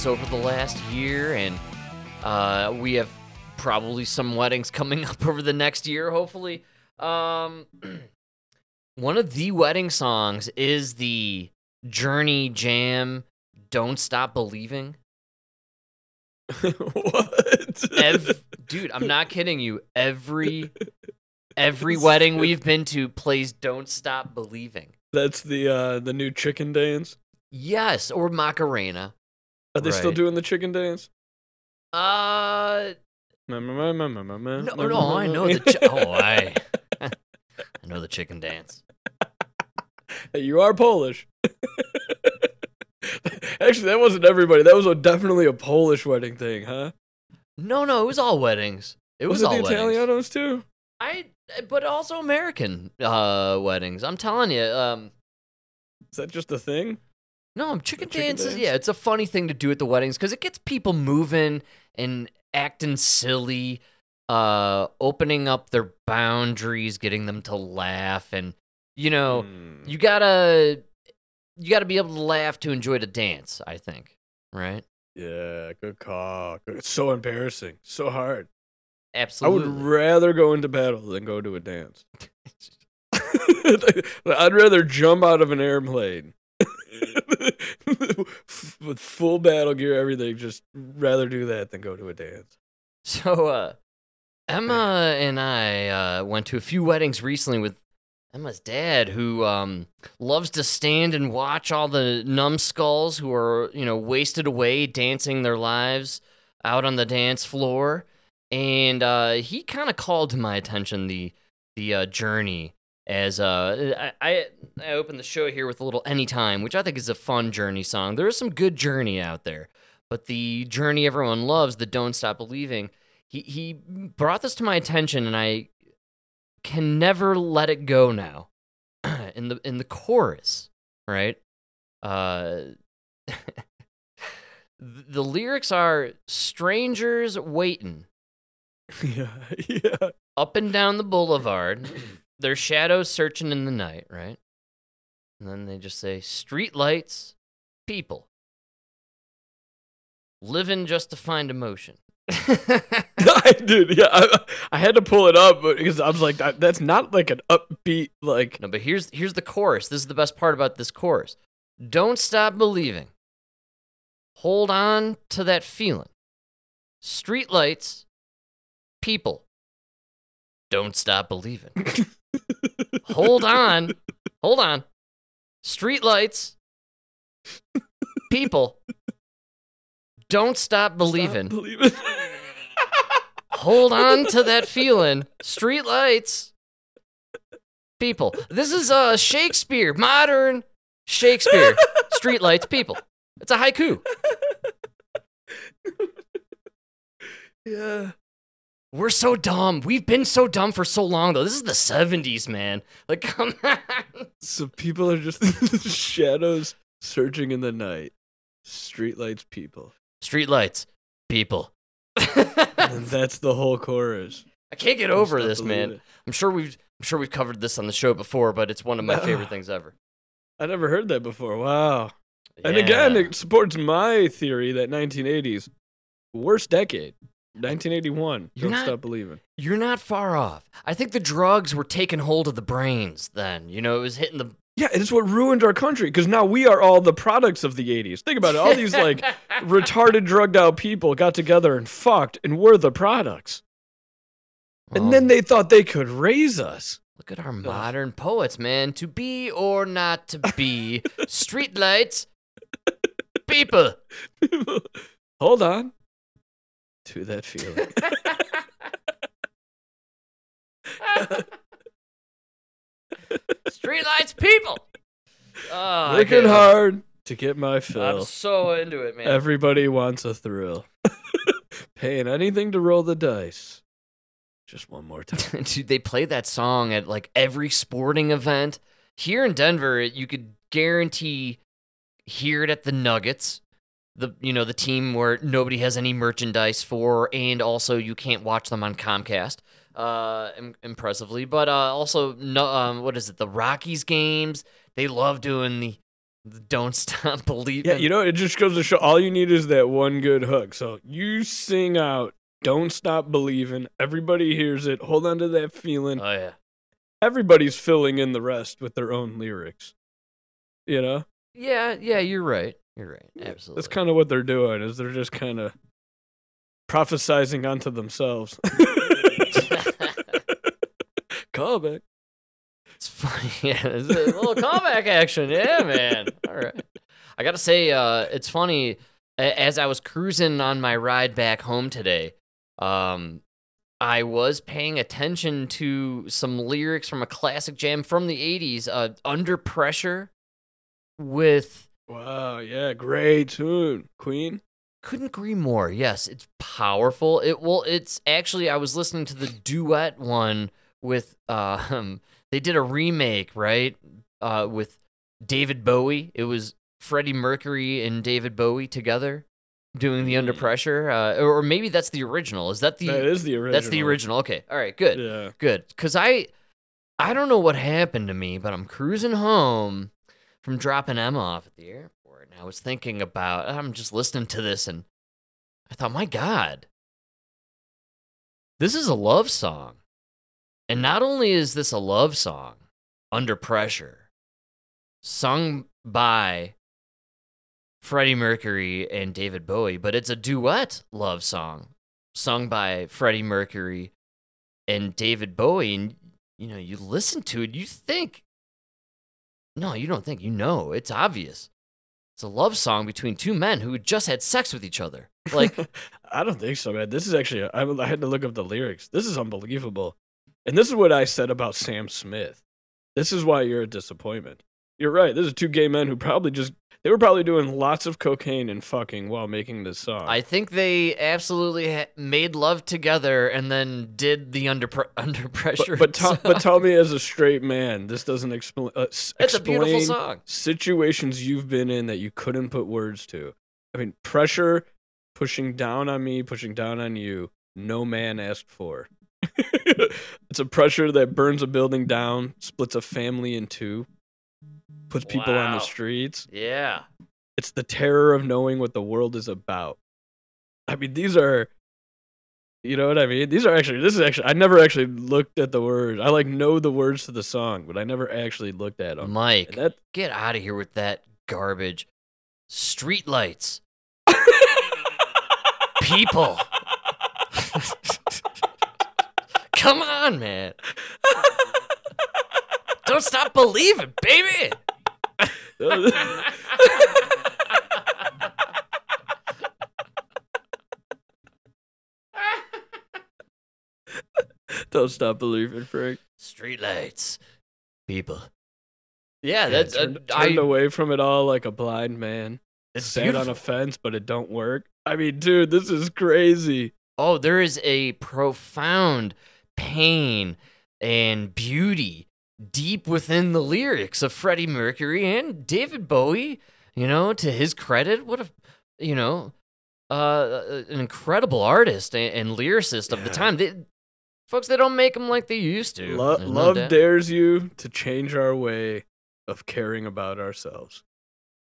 weddings over the last year, and uh, we have probably some weddings coming up over the next year, hopefully. Um, one of the wedding songs is the Journey Jam "Don't Stop Believing." what? Ev- dude, I'm not kidding you. Every every wedding we've been to plays "Don't Stop Believing." That's the uh the new chicken dance. Yes, or Macarena. Are they still doing the chicken dance? Uh, No, no, no, no, I know the. Chi- oh, I, I know the chicken dance. Hey, you are Polish. Actually, that wasn't everybody. That was a, definitely a Polish wedding thing, huh? No, no, it was all weddings. It was, it all the weddings. Italianos too? I, but also American uh weddings. I'm telling you. Um, Is that just a thing? No, chicken, chicken dances. dance? Yeah, it's a funny thing to do at the weddings because it gets people moving and acting silly, uh, opening up their boundaries, getting them to laugh, and you know. Hmm. you gotta you gotta be able to laugh to enjoy the dance i think right Yeah, good call. It's so embarrassing. So hard. absolutely I would rather go into battle than go to a dance. I'd rather jump out of an airplane with full battle gear, everything. Just rather do that than go to a dance. so uh emma and i uh went to a few weddings recently with emma's dad who um loves to stand and watch all the numbskulls who are you know wasted away dancing their lives out on the dance floor and uh he kind of called to my attention the the uh, journey as uh I, I I opened the show here with a little anytime, which I think is a fun journey song. There is some good journey out there, but the journey everyone loves, the Don't Stop Believing, he he brought this to my attention and I can never let it go now. in the in the chorus, right? Uh the lyrics are strangers waiting yeah, yeah. up and down the boulevard. Their shadows searching in the night, right? And then they just say street lights, people. Living just to find emotion. I did. Yeah, I, I had to pull it up because I was like, that, that's not like an upbeat like. no, but here's here's the chorus. This is the best part about this chorus. Don't stop believing. Hold on to that feeling. Street lights, people. Don't stop believing. Hold on. Hold on. Street lights. People. Don't stop believing. Stop believing. Hold on to that feeling. Street lights. People. This is uh Shakespeare, modern Shakespeare. Street lights, people. It's a haiku. yeah. We're so dumb. We've been so dumb for so long though. This is the 70s, man. Like come on. So people are just shadows searching in the night. Streetlights, people. Street lights, people. And that's the whole chorus. I can't get over this, man. believing. I'm sure we've I'm sure we've covered this on the show before, but it's one of my favorite things ever. I never heard that before. Wow. And again, it supports my theory that 1980s, worst decade. 1981. You're Don't not- stop believing. you're not far off. I think the drugs were taking hold of the brains then. You know, it was hitting the Yeah, it's what ruined our country because now we are all the products of the 80s. Think about it. All these like retarded, drugged out people got together and fucked, and we're the products. Well, And then they thought they could raise us. look at our modern poets, man. To be or not to be. Streetlights. People. Hold on to that feeling. Streetlights, people. Oh, Working hard to get my fill. I'm so into it, man. Everybody wants a thrill. Paying anything to roll the dice. Just one more time. Dude, they play that song at like every sporting event. Here in Denver, you could guarantee hear it at the Nuggets, the you know the team where nobody has any merchandise for, and also you can't watch them on Comcast. Uh, im- impressively, but uh, also no, um, what is it? The Rockies games. They love doing the Don't stop believing. Yeah, you know, it just goes to show all you need is that one good hook. So you sing out, don't stop believing. Everybody hears it. Hold on to that feeling. Oh yeah. Everybody's filling in the rest with their own lyrics. You know? Yeah, yeah, you're right. You're right. Absolutely. That's kind of what they're doing, is they're just kind of prophesizing onto themselves. Callback. It's funny. Yeah, it's a little callback action. Yeah, man. All right. I gotta say, uh, it's funny. As I was cruising on my ride back home today, um, I was paying attention to some lyrics from a classic jam from the '80s, uh, "Under Pressure," with Wow, yeah, great tune. Queen. couldn't agree more. Yes, it's powerful. It well, it's actually I was listening to the duet one with uh, um they did a remake, right? Uh with David Bowie. It was Freddie Mercury and David Bowie together doing the Under Mm. Pressure. Uh, or maybe that's the original. Is that the that is the original. That's the original. Okay. All right, good. Yeah. Good. Cuz I I don't know what happened to me, but I'm cruising home from dropping Emma off at the airport, and I was thinking about. I'm just listening to this, and I thought, my God, this is a love song, and not only is this a love song, under pressure, sung by Freddie Mercury and David Bowie, but it's a duet love song sung by Freddie Mercury and David Bowie, and you know, you listen to it, you think, no, you don't think, you know, it's obvious. It's a love song between two men who just had sex with each other. Like, I don't think so, man. This is actually, I, I had to look up the lyrics. This is unbelievable. And this is what I said about Sam Smith. This is why you're a disappointment. You're right. This is two gay men who probably just, they were probably doing lots of cocaine and fucking while making this song. I think they absolutely ha- made love together and then did the under pr- under pressure. but, but, tell, song. but tell me as a straight man, this doesn't expl- uh, s- it's a explain beautiful song. situations you've been in that you couldn't put words to. I mean, pressure pushing down on me, pushing down on you, no man asked for. it's a pressure that burns a building down, splits a family in two, puts people on the streets. Yeah. It's the terror of knowing what the world is about. I mean, these are you know what I mean? These are actually this is actually I never actually looked at the words. I like know the words to the song, but I never actually looked at them. Mike, that get out of here with that garbage. Streetlights. People. Come on, man. Don't stop believing, baby. Don't stop believing, Frank. Streetlights. People. Yeah, Yeah, that's turned, uh, I, turned away from it all like a blind man. it's beautiful. on a fence, but it don't work. I mean, dude, this is crazy. Oh, there is a profound pain and beauty deep within the lyrics of Freddie Mercury and David Bowie. You know, to his credit, what a, you know, uh, an incredible artist and, and lyricist of the time. They, folks, they don't make them like they used to. Lo- no love doubt. dares you to change our way of caring about ourselves.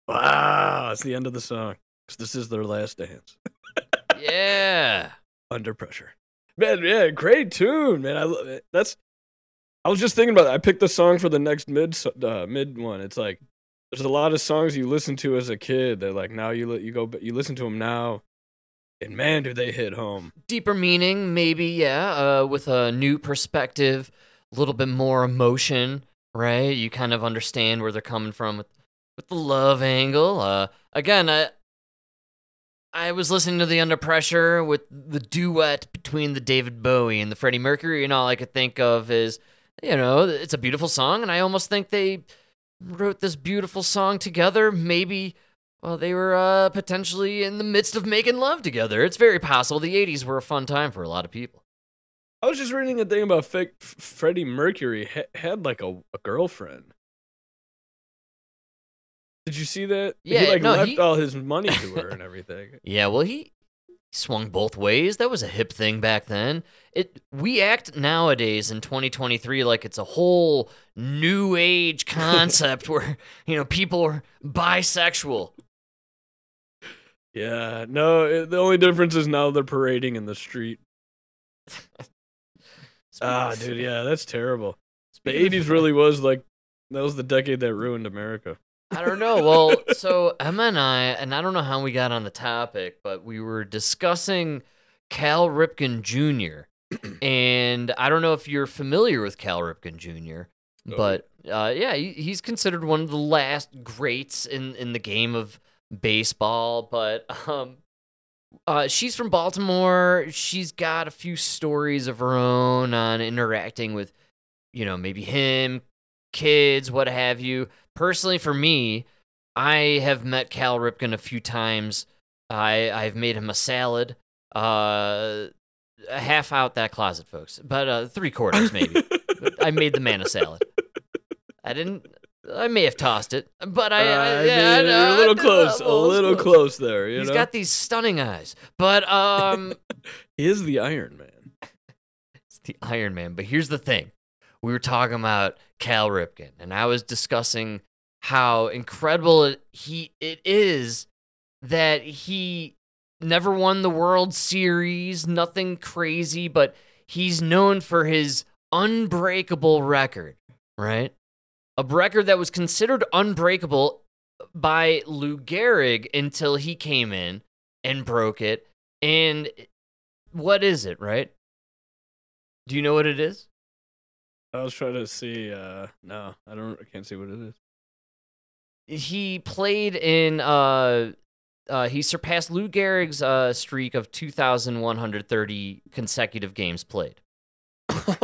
Wow, it's the end of the song. This is their last dance. yeah. Under pressure. Man, yeah, great tune, man. I love it. That's. I was just thinking about that. I picked the song for the next mid uh, mid one. It's like there's a lot of songs you listen to as a kid that like now you you go you listen to them now, and man, do they hit home. deeper meaning, maybe, yeah, uh, with a new perspective, a little bit more emotion, right? You kind of understand where they're coming from with, with the love angle. Uh, again, I, I was listening to the Under Pressure with the duet between the David Bowie and the Freddie Mercury, and all I could think of is, you know, it's a beautiful song, and I almost think they wrote this beautiful song together, maybe well, they were uh, potentially in the midst of making love together. It's very possible. The 80s were a fun time for a lot of people. I was just reading a thing about fake F- Freddie Mercury ha- had like a, a girlfriend. Did you see that? Yeah, he like no, left he- all his money to her and everything. Yeah, well, he He swung both ways. That was a hip thing back then. It we act nowadays in 2023 like it's a whole new age concept where you know people are bisexual. Yeah, no. It, the only difference is now they're parading in the street. Ah, dude, yeah, that's terrible. The '80s really was like that was the decade that ruined America. I don't know. Well, so Emma and I, and I don't know how we got on the topic, but we were discussing Cal Ripken Jr. and I don't know if you're familiar with Cal Ripken Jr., No. but uh, yeah, he, he's considered one of the last greats in, in the game of baseball. But um, uh, she's from Baltimore. She's got a few stories of her own on interacting with, you know, maybe him, kids, what have you. Personally, for me, I have met Cal Ripken a few times. I I've made him a salad. Uh, half out that closet, folks, but uh, three quarters maybe. I made the man a salad. I didn't. I may have tossed it, but I. I, I yeah, I- you're a I- little I- close, a little close there. You He's know, got these stunning eyes, but um, he is the Iron Man. it's the Iron Man. But here's the thing: we were talking about Cal Ripken, and I was discussing how incredible it, he it is that he never won the World Series, nothing crazy, but he's known for his unbreakable record, right? A record that was considered unbreakable by Lou Gehrig until he came in and broke it. And what is it, right? Do you know what it is? I was trying to see. uh No, I don't. I can't see what it is. he played in uh uh, he surpassed Lou Gehrig's uh, streak of 2,130 consecutive games played. I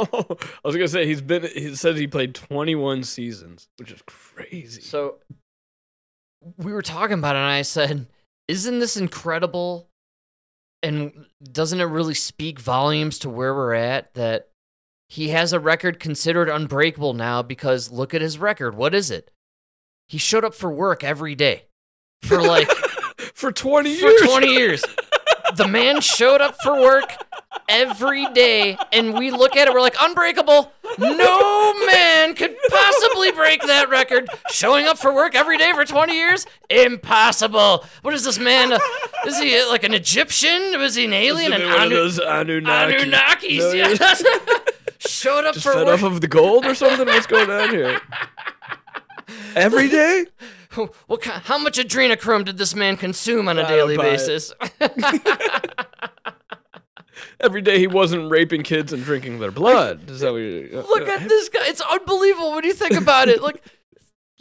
was gonna say he's been. He said he played 21 seasons, which is crazy. So we were talking about it, and I said, "Isn't this incredible? And doesn't it really speak volumes to where we're at that he has a record considered unbreakable now? Because look at his record. What is it? He showed up for work every day for like for 20 years. for years. 20 years. The man showed up for work every day, and we look at it, we're like, unbreakable. No man could possibly break that record. Showing up for work every day for 20 years? Impossible. What is this man? uh, Is he uh, like an Egyptian? Was he an alien? An one of Anu- those Anunnaki. Anunnakis, No, yes. Showed up Just for fed work. off of the gold or something? What's going on here? Every day? What how much adrenochrome did this man consume on a I don't daily buy it. basis? Every day he wasn't raping kids and drinking their blood. Is that what you uh, Look at this guy. It's unbelievable when you think about it. Like,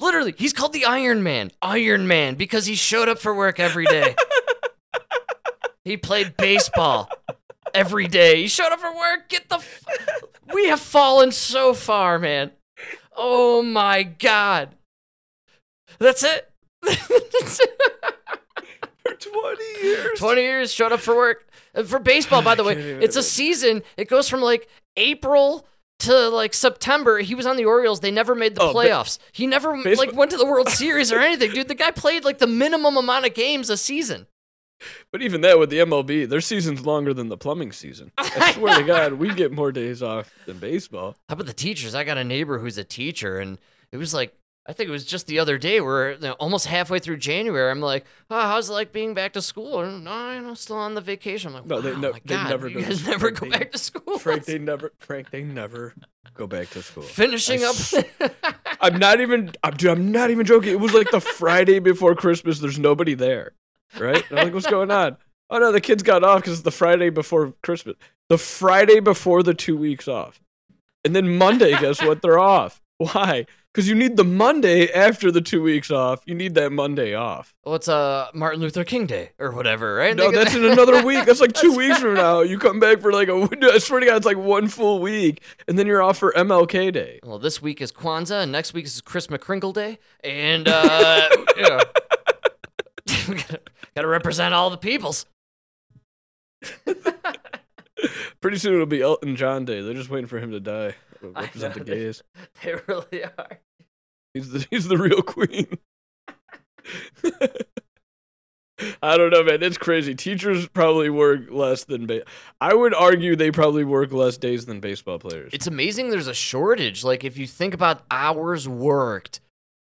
literally, he's called the Iron Man. Iron Man because he showed up for work every day. he played baseball every day. He showed up for work. Get the. F- we have fallen so far, man. Oh my God. That's it. That's it. For 20 years. 20 years, showed up for work. For baseball, by the way, it's a season. It goes from like April to like September. He was on the Orioles. They never made the Oh, ba- playoffs. he never baseball- like went to the World Series or anything. Dude, the guy played like the minimum amount of games a season. But even that with the MLB, their season's longer than the plumbing season. I swear to God, we get more days off than baseball. How about the teachers? I got a neighbor who's a teacher, and it was like I think it was just the other day where you know, almost halfway through January, I'm like, "Oh, how's it like being back to school?" And, no, I'm still on the vacation. I'm like, No, "Wow, they ne- my they God, never you go guys school. never go They- back to school." Frank, they never, Frank, they never go back to school. finishing I up. s- I'm not even, I'm, dude, I'm not even joking. It was like the Friday before Christmas. There's nobody there, right? And I'm like, what's going on? Oh no, the kids got off because it's the Friday before Christmas. The Friday before the two weeks off, and then Monday, guess what? They're off. Why? Because you need the Monday after the two weeks off. You need that Monday off. What's uh Martin Luther King Day or whatever, right? No, that's in another week. That's like two weeks from now. You come back for like a. I swear to God, it's like one full week, and then you're off for MLK Day. Well, this week is Kwanzaa, and next week is Chris McCrinkle Day, and uh, you know, gotta, represent all the peoples. Pretty soon it'll be Elton John Day. They're just waiting for him to die. to Represent the know, they- gays. They really are. He's the he's the real queen. I don't know, man. It's crazy. Teachers probably work less than ba- I would argue they probably work less days than baseball players. It's amazing there's a shortage. Like if you think about hours worked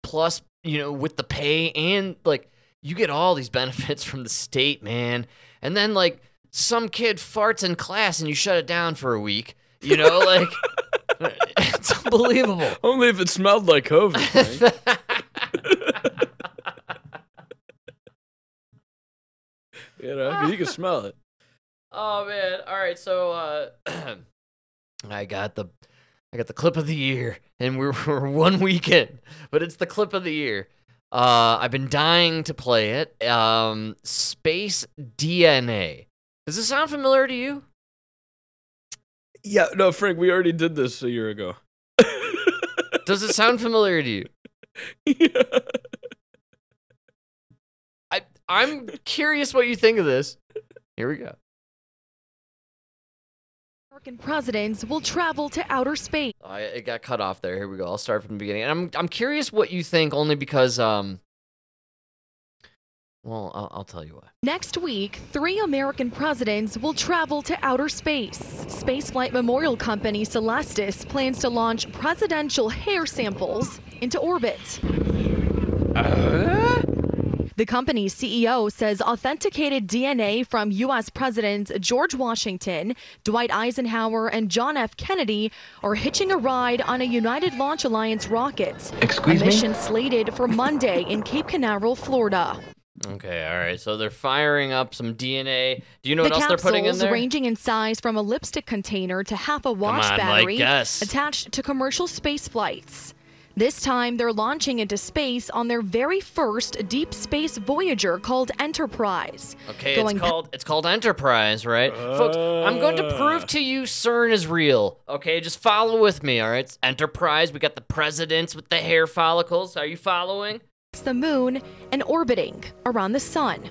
plus, you know, with the pay and like you get all these benefits from the state, man. And then like some kid farts in class and you shut it down for a week. You know, like it's unbelievable. Only if it smelled like COVID. You know, you can smell it. Oh man. All right, so uh I got the I got the clip of the year and we're, we're one weekend, but it's the clip of the year. Uh I've been dying to play it. Um Space DNA. Does this sound familiar to you? Yeah, no, Frank, we already did this a year ago. Does it sound familiar to you? yeah. I I'm curious what you think of this. Here we go. American presidents will travel to outer space. I it got cut off there. Here we go. I'll start from the beginning. And I'm I'm curious what you think only because um well, I'll, I'll tell you what. Next week, three American presidents will travel to outer space. Spaceflight memorial company Celestis plans to launch presidential hair samples into orbit. The company's CEO says authenticated DNA from U.S. Presidents George Washington, Dwight Eisenhower, and John F. Kennedy are hitching a ride on a United Launch Alliance rocket. Excuse a me? mission slated for Monday in Cape Canaveral, Florida. Okay, all right. So they're firing up some DNA. Do you know the what else they're putting in capsules there? ranging in size from a lipstick container to half a watch on, battery guess. attached to commercial space flights. This time, they're launching into space on their very first deep space Voyager called Enterprise. Okay, Going it's called it's called Enterprise, right? Folks, I'm going to uh. prove to you CERN is real. Okay, just follow with me, all right? It's Enterprise. We got the presidents with the hair follicles. Are you following? It's the moon and orbiting around the sun.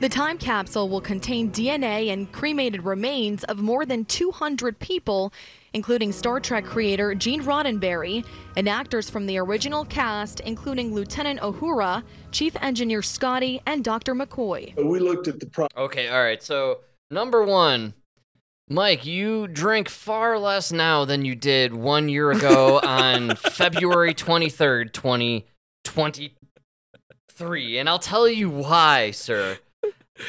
The time capsule will contain DNA and cremated remains of more than 200 people, including Star Trek creator Gene Roddenberry and actors from the original cast, including Lieutenant Uhura, Chief Engineer Scotty, and Dr. McCoy. we looked at the pro- Okay, all right. So, number 1, Mike, you drink far less now than you did 1 year ago on February 23rd, 2023. And I'll tell you why, sir.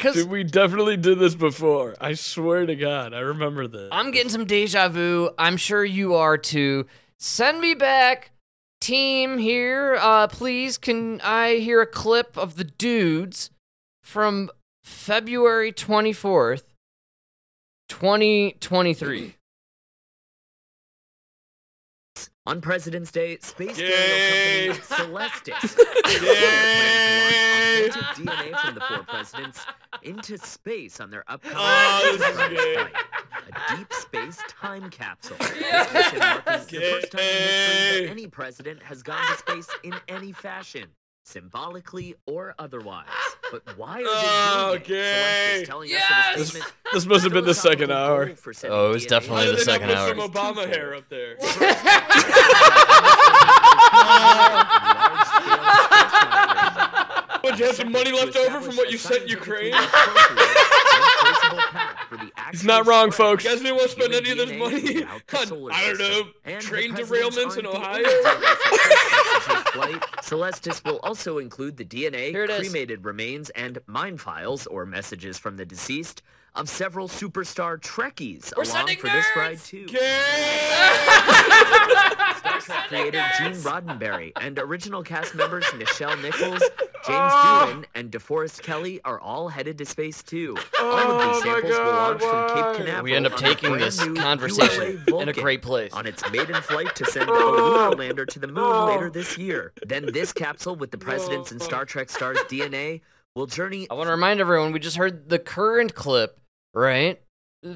Dude, we definitely did this before. I swear to God, I remember this. I'm getting some deja vu. I'm sure you are too. Send me back, team here. Uh, please, can I hear a clip of the dudes from February 24th, 2023? On President's Day, space Yay! company Celestis Yay! authentic DNA from the four presidents into space on their upcoming Oh, this is gay. flight, a deep space time capsule. This mission marking the first time in history that any president has gone to space in any fashion. Symbolically or otherwise. But why are they doing Okay. it? Celestis telling us Yes! This, this must have been the second hour. for Oh, it was definitely the second is hour. Obama hair up there. Would you have some money left over from what you sent Ukraine? He's not wrong, folks. You guys didn't want to spend any of this money on, I don't know, train derailments in Ohio? Celestis will also include the DNA, Here it is. cremated remains, and mind files or messages from the deceased of several superstar Trekkies We're along sending for this ride too. We're Star Trek sending creator Gene! Roddenberry and original cast members Nichelle Nichols, James Oh. Doohan, and DeForest Kelley are all headed to space too. Oh All of these my samples will God, launch from? Cape Canaveral. We end up taking this conversation in a great place. on its maiden flight to send a Oh. lunar lander to the moon later this year. Then this capsule with the presidents and Star Trek stars DNA will journey I want to remind everyone we just heard the current clip, right?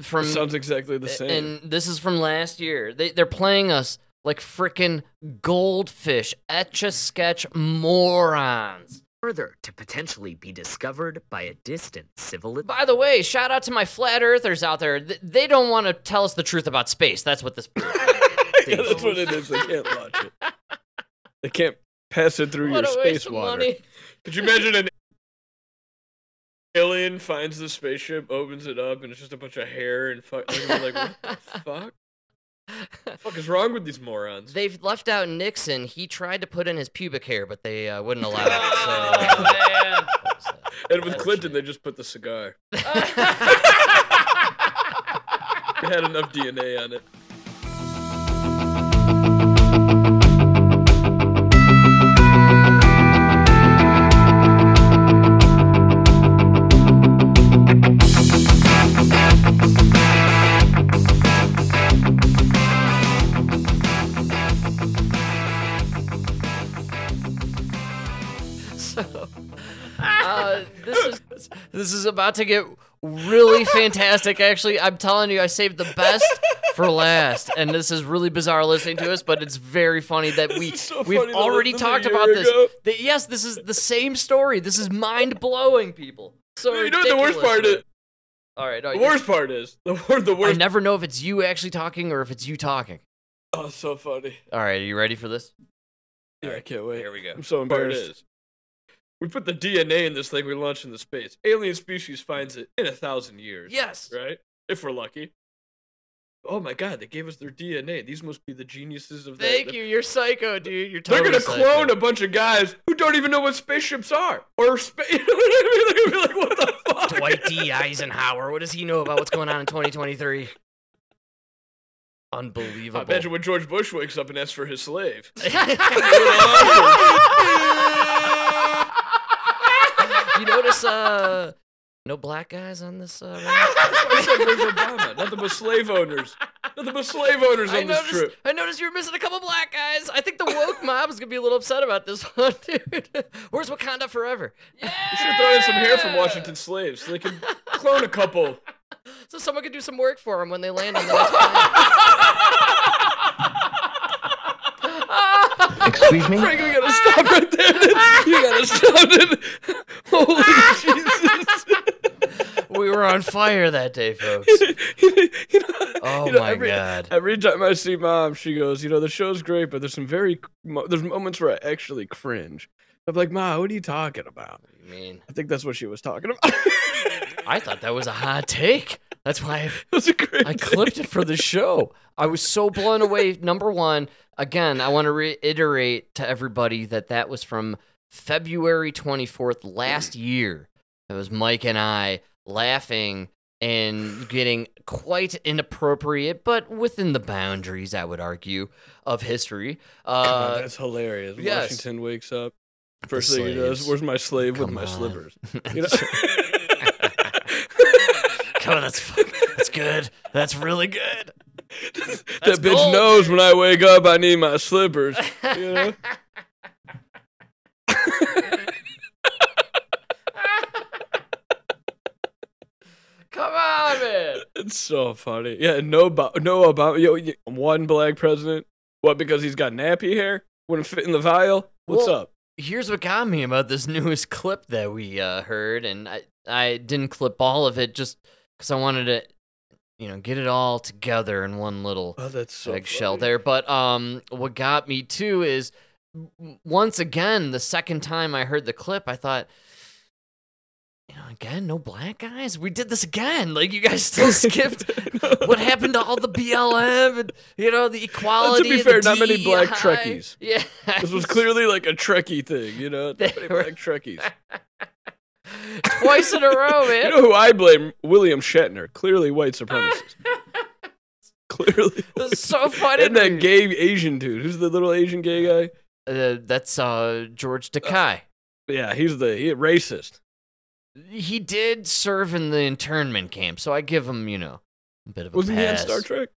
From Sounds exactly the same. and this is from last year. They they're playing us like frickin' goldfish, etch a sketch morons. further to potentially be discovered by a distant civilization. By the way, shout out to my flat earthers out there. Th- They don't want to tell us the truth about space. That's what this. yeah, that's what it is. They can't launch it. They can't pass it through what your space of water. money. Could you imagine an Alien finds the spaceship, opens it up, and it's just a bunch of hair and fuck. Like, like, what the fuck? The fuck is wrong with these morons? They've left out Nixon. He tried to put in his pubic hair, but they uh, wouldn't allow it. So, Oh, man. that was, uh, and with unfortunate. Clinton, they just put the cigar. It had enough DNA on it. This is about to get really fantastic. Actually, I'm telling you, I saved the best for last, and this is really bizarre listening to us, but it's very funny that we so we've already talked about this. That- yes, this is the same story. This is mind blowing, people. So you know what the worst part is? All right, all The right, worst part is the wor- the I never know if it's you actually talking or if it's you talking. oh, so funny. All right, are you ready for this? Yeah, I can't wait. Here we go. I'm so embarrassed. We put the DNA in this thing we launched into space. Alien species finds it in a thousand years. Yes. Right? If we're lucky. Oh my god, they gave us their DNA. These must be the geniuses of that. Thank you. You're psycho, dude. You're They're gonna psycho. clone a bunch of guys who don't even know what spaceships are. Or space. You know what I mean? They're gonna be like, what the fuck? Dwight D. Eisenhower. What does he know about what's going on in 2023? Unbelievable. I imagine when George Bush wakes up and asks for his slave. notice uh no black guys on this uh ride? I said, Where's Obama? Nothing but slave owners. Nothing but slave owners I on this noticed, trip. I noticed you were missing a couple black guys. I think the woke mob is gonna be a little upset about this one, dude. Where's Wakanda Forever? You should throw in some hair from Washington slaves so they can clone a couple. So someone could do some work for them when they land on the next planet. Excuse me? Frank, we gotta stop right there. You gotta stop it. Holy Jesus. we were on fire that day, folks. You know- Oh you know, my every, God. Every time I see mom, she goes, "You know, the show's great, but there's some very there's moments where I actually cringe." I'm like, "Ma, what are you talking about?" I mean, I think that's what she was talking about. I thought that was a hot take. That's why I That's. I clipped it for the show. I was so blown away. Number one, again, I want to reiterate to everybody that that was from February 24th last year. It was Mike and I laughing and getting quite inappropriate, but within the boundaries, I would argue, of history. Uh, that's hilarious. yes. Washington wakes up. First thing he does, "Where's my slave with my on. slippers?" You know? On, that's that's good. That's really good. that bitch gold, knows when I wake up, I need my slippers. You know? Come on, man. It's so funny. Yeah, no, no Obama. Yo, one black president. What? Because he's got nappy hair? Wouldn't fit in the vial? What's Well, up? here's what got me about this newest clip that we uh, heard, and I I didn't clip all of it just because I wanted to, you know, get it all together in one little Oh, that's so eggshell funny. there. But um, what got me too is once again the second time I heard the clip, I thought. You know, again, no black guys. We did this again. Like you guys still skipped. what happened to all the BLM and you know the equality? Well, to be fair, not many black? Trekkies. Yeah, This was clearly like a Trekkie thing, you know? Not many black Trekkies. Twice in a row, man. You know who I blame? William Shatner. Clearly white supremacist. clearly. It's so funny. And that gay Asian dude. Who's the little Asian gay guy? Uh, that's uh George Takei. Yeah, he's the he, racist. he did serve in the internment camp, so I give him, you know, a bit of a Wasn't he on. Star Trek?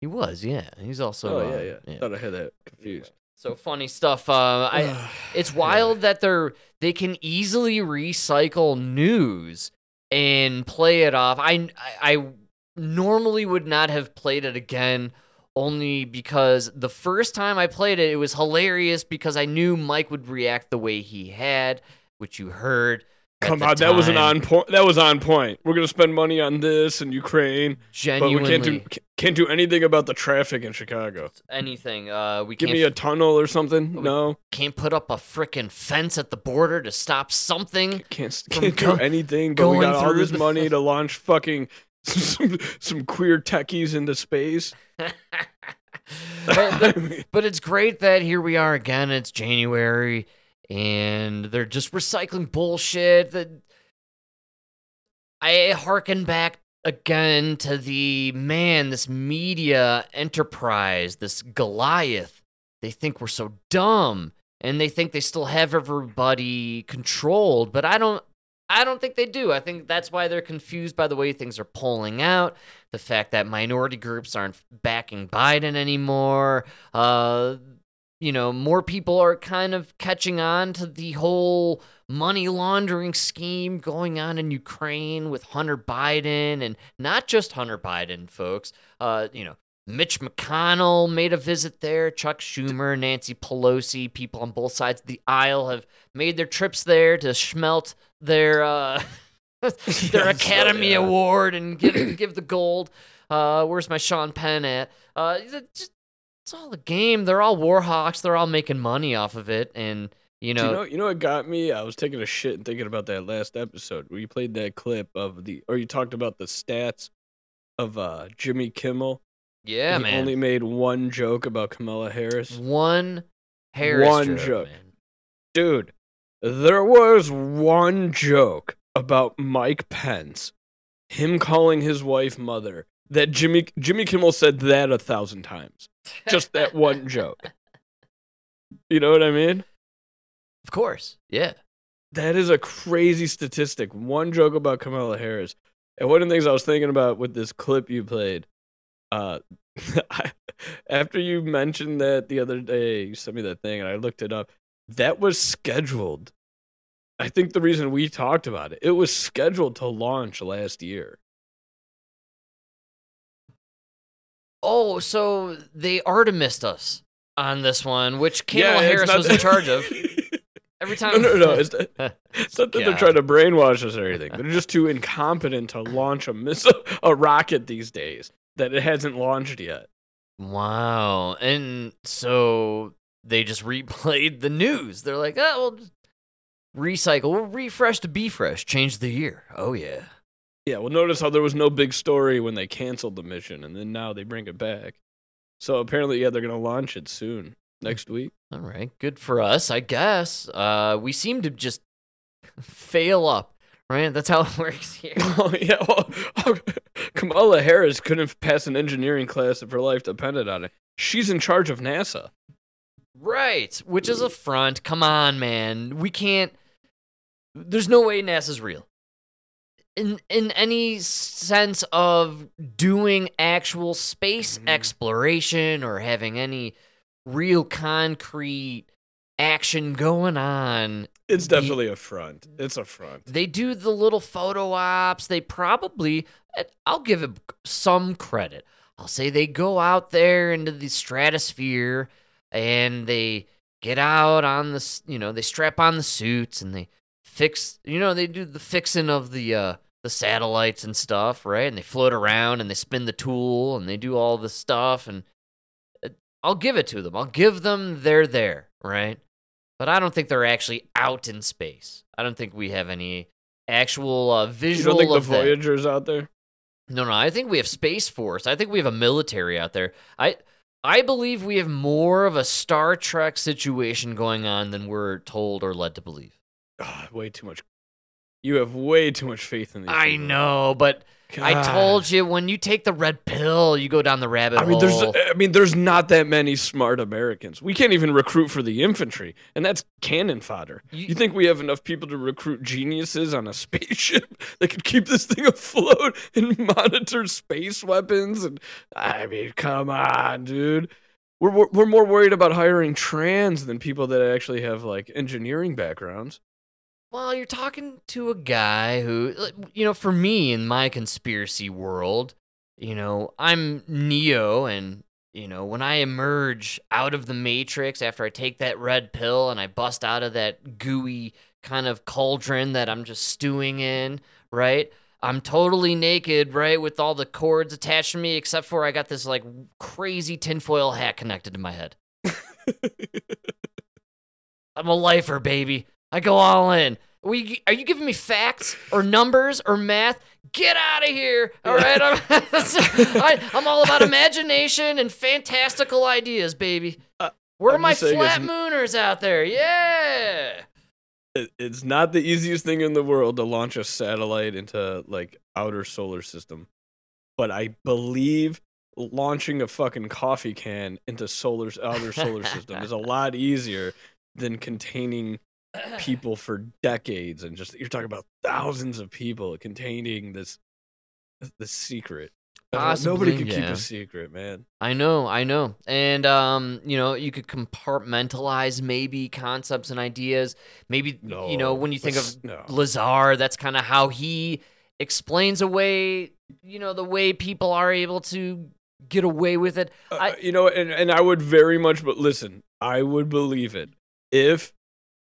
He was, yeah. He's also. oh, uh, yeah, yeah. Thought I had that confused. So funny stuff. Uh, I. It's wild that they're they can easily recycle news and play it off. I I normally would not have played it again only because the first time I played it it was hilarious because I knew Mike would react the way he had, which you heard. Come on, that was an on point. That was on point. We're gonna spend money on this and Ukraine, but we can't do can't do anything about the traffic in Chicago. anything. Uh, we Give can't me a tunnel or something. No, can't put up a freaking fence at the border to stop something. can't can't do go- anything. But we got all this money to launch fucking some, some queer Trekkies into space. but- but it's great that here we are again. It's January, and they're just recycling bullshit. That I hearken back again to the man, this media enterprise, this Goliath. They think we're so dumb, and they think they still have everybody controlled. But I don't. I don't think they do. I think that's why they're confused by the way things are polling out the fact that minority groups aren't backing Biden anymore. Uh, you know, more people are kind of catching on to the whole money laundering scheme going on in Ukraine with Hunter Biden and not just Hunter Biden, folks. Uh, you know, Mitch McConnell made a visit there. Chuck Schumer, Nancy Pelosi, people on both sides of the aisle have made their trips there to schmelt their uh, their Yeah, Academy yeah. Award and give give the gold. Uh, where's my Sean Penn at? Uh, just, it's all a game. They're all warhawks. They're all making money off of it, and you know, you know, you know what got me? I was taking a shit and thinking about that last episode where you played that clip of the, or you talked about the stats of uh Jimmy Kimmel. yeah, he man. only made one joke about Kamala Harris. one Harris One joke, joke. Dude, there was one joke about Mike Pence, him calling his wife mother. That Jimmy Jimmy Kimmel said that a thousand times. Just that one joke. You know what I mean? Of course, yeah. That is a crazy statistic. One joke about Kamala Harris. And one of the things I was thinking about with this clip you played, uh, I, after you mentioned that the other day, you sent me that thing and I looked it up. That was scheduled. I think the reason we talked about it, it was scheduled to launch last year. Oh, so they Artemised us on this one, which Kamala it's Harris not was in charge of. Every time, No, no, no. It's, it's not that they're trying to brainwash us or anything. They're just too incompetent to launch a missile, a rocket these days that it hasn't launched yet. Wow. And so they just replayed the news. They're like, oh, we'll just recycle, we'll refresh to be fresh, change the year. Oh, yeah. Yeah, well, notice how there was no big story when they canceled the mission, and then now they bring it back. So apparently, yeah, they're gonna launch it soon, next week. All right. Good for us, I guess. Uh, we seem to just fail up, right? That's how it works here. oh yeah, well, oh, Kamala Harris couldn't pass an engineering class if her life depended on it. She's in charge of NASA. Right, which is a front. Come on, man. We can't. There's no way NASA's real. In in any sense of doing actual space Mhm. exploration or having any real concrete action going on, It's The- definitely a front. It's a front. they do the little photo ops. They probably, I'll give it some credit. I'll say they go out there into the stratosphere and they get out on the you know, they strap on the suits and they fix, you know, they do the fixing of the, uh, the satellites and stuff, right? And they float around and they spin the tool and they do all the stuff. And uh, I'll give it to them. I'll give them they're there, right? But I don't think they're actually out in space. I don't think we have any actual uh, You visual don't think the that. Voyagers out there? No, no. I think we have space force. I think we have a military out there. I I believe we have more of a Star Trek situation going on than we're told or led to believe. Ah, way too much. You have way too much faith in these. I people. know, but I God. told you when you take the red pill, you go down the rabbit I mean, there's. I mean, there's not that many smart Americans. We can't even recruit for the infantry, and that's cannon fodder. You- You, think we have enough people to recruit geniuses on a spaceship that could keep this thing afloat and monitor space weapons? And I mean, come on, dude. We're we're, we're more worried about hiring trans than people that actually have like engineering backgrounds. Well, you're talking to a guy who, you know, for me in my conspiracy world, you know, I'm Neo, and, you know, when I emerge out of the Matrix after I take that red pill and I bust out of that gooey kind of cauldron that I'm just stewing in, right? I'm totally naked, right, with all the cords attached to me, except for I got this like crazy tinfoil hat connected to my head. I'm a lifer, baby. I go all in. We, are you giving me facts or numbers or math? Get out of here! All right, I'm, I, I'm all about imagination and fantastical ideas, baby. Uh, Where are my flat mooners out there? Yeah. It- it's not the easiest thing in the world to launch a satellite into like outer solar system, but I believe launching a fucking coffee can into solar outer solar system is a lot easier than containing people for decades and just you're talking about thousands of people containing this this secret. Nobody Possibly, can keep a secret, man. I know, I know. And um, you know, you could compartmentalize maybe concepts and ideas. Maybe you know, when you think of no. Lazar, that's kind of how he explains away, you know, the way people are able to get away with it. Uh, I- you know, and, and I would very much, but listen, I would believe it if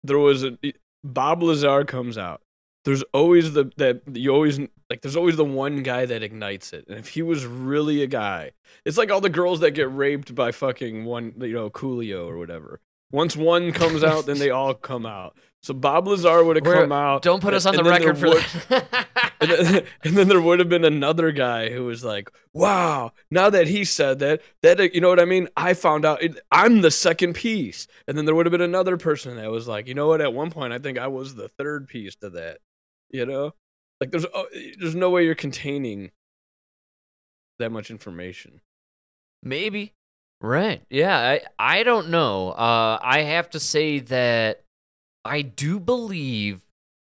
there was a Bob Lazar comes out. There's always the that you always like. There's always the one guy that ignites it, and if he was really a guy, it's like all the girls that get raped by fucking one, you know, Coolio or whatever. Once one comes out, then they all come out. So Bob Lazar would have come out. Don't put us on the record for would- that. and then, and then there would have been another guy who was like, "Wow, now that he said that, that you know what I mean? I found out it, I'm the second piece." And then there would have been another person that was like, "You know what? At one point, I think I was the third piece to that." You know, like there's oh, there's no way you're containing that much information. Maybe. Right. Yeah, I I don't know. Uh I have to say that I do believe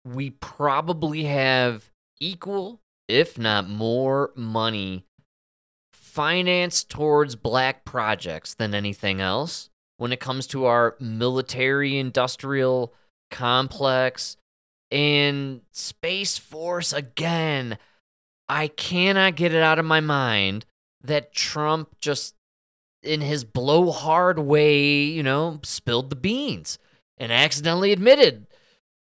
we probably have equal if not more money financed towards black projects than anything else when it comes to our military industrial complex and space force again I cannot get it out of my mind that Trump just in his blowhard way, you know, spilled the beans and accidentally admitted